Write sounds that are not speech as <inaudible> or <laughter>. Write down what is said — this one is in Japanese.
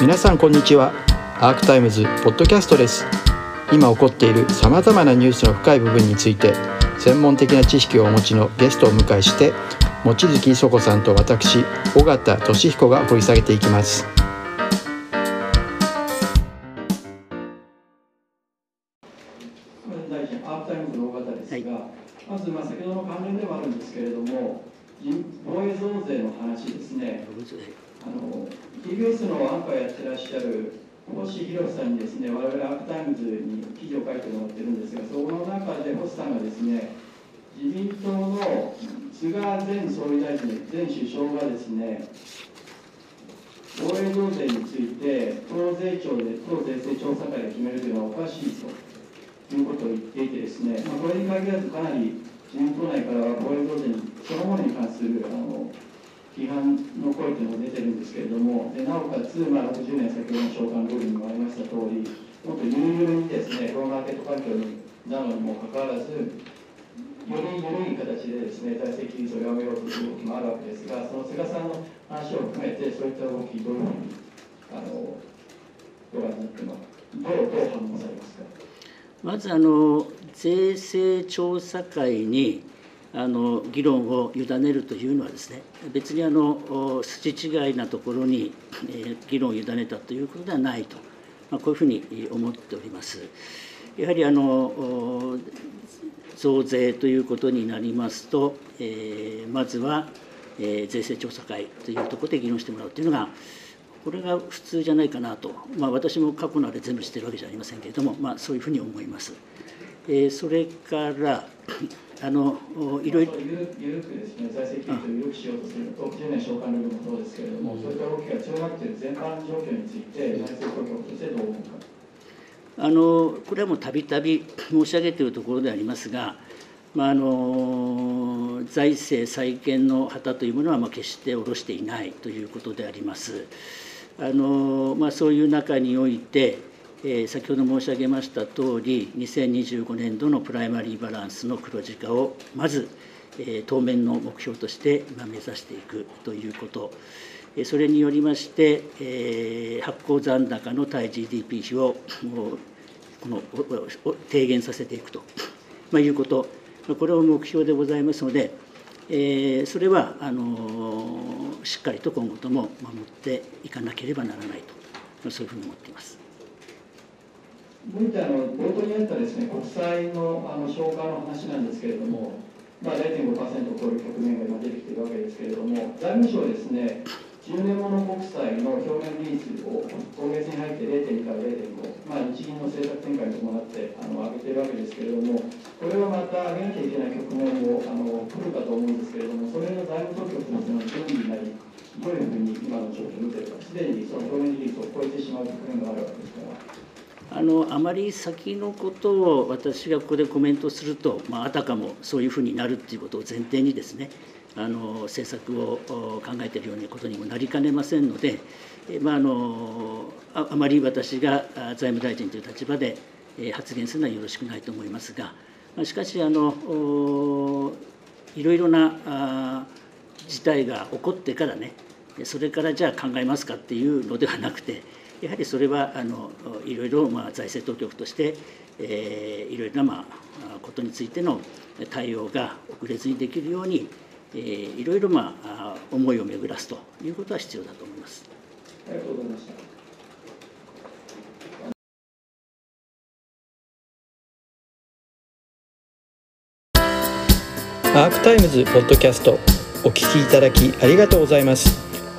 皆さんこんにちは。アークタイムズポッドキャストです。今起こっているさまざまなニュースの深い部分について専門的な知識をお持ちのゲストを迎えして望月磯子さんと私尾形俊彦が掘り下げていきます。まずまあ先ほどの関連でもあるんですけれども防衛増税の話ですねあの TBS のアンカーやってらっしゃる星浩さんにですね我々アークタイムズに記事を書いてもらってるんですがその中で星さんがですね自民党の菅前総理大臣前首相がですね防衛増税について党税調で党税制調査会が決めるというのはおかしいということを言っていてですね、まあ、これに限らずかなり自民党内からは防衛増税そのものに関するあの批判の声というのが出てるんですけれども、でなおかつ、まあ、60年先ほどの召喚ルールにもありました通り、もっとゆるゆるにですね、ローマーケット環境になのにもかかわらず、より緩い形でですね、財政規律をやめようという動きもあるわけですが、その菅さんの話を含めて、そういった動き、どういうふうにあのご覧になってますどうどう反応されますか？まずあの税制調査会にあの議論を委ねるというのはですね別にあの筋違いなところに、え議論を委ねたということではないと、まあ、こういうふうに思っております。やはりあの増税ということになりますと、えー、まずは、えー、税制調査会というところで議論してもらうというのがこれが普通じゃないかなと、まあ、私も過去のあれ全部知ってるわけじゃありませんけれども、まあ、そういうふうに思います。えー、それからあのいろいろ。緩くですね、財政規律を緩くしようとすると、10年償還ルールもそうですけれども、うん、そういった動きが強まっている全般状況について、財政当局としてどう思うか。あのこれはもうたびたび <clears throat> 申し上げているところでありますが、まあ、あの財政再建の旗というものはまあ決して下ろしていないということであります。あのまあ、そういう中において、えー、先ほど申し上げました通り、2025年度のプライマリーバランスの黒字化をまず、えー、当面の目標として目指していくということ、それによりまして、えー、発行残高の対 GDP 比をこの低減させていくと、まあ、いうこと、これを目標でございますので、えー、それはあのしっかりと今後とも守っていかなければならないと、そういうふうに思っています。もう一点あの冒頭にあったですね国債のあの償還の話なんですけれども、まあ、0.5%を超える局面が今出てきているわけですけれども財務省ですね10年もの国債の表面利率を今月に入って0.2から0.5、まあ、日銀の政策転換に伴ってあの上げているわけですけれどもこれはまた上げなきゃいけない局面もあの来るかと思うんですけれどもそれの財務当局の準備なりどういうふうに今の状況を見ているかすでにその表面利率を超えてしまう局面があるわけですから。あのあまり先のことを私がここでコメントすると、まあ、あたかもそういうふうになるっていうことを前提にですねあの政策を考えているようなことにもなりかねませんので、まあ、あのあまり私が財務大臣という立場で発言するのはよろしくないと思いますがしかしあのいろいろな事態が起こってからねそれからじゃあ考えますかっていうのではなくてやはりそれはあのいろいろまあ財政当局として、えー、いろいろなまあことについての対応が遅れずにできるように、えー、いろいろまあ思いを巡らすということは必要だと思います。ありがとうございました。アークタイムズポッドキャストお聞きいただきありがとうございます。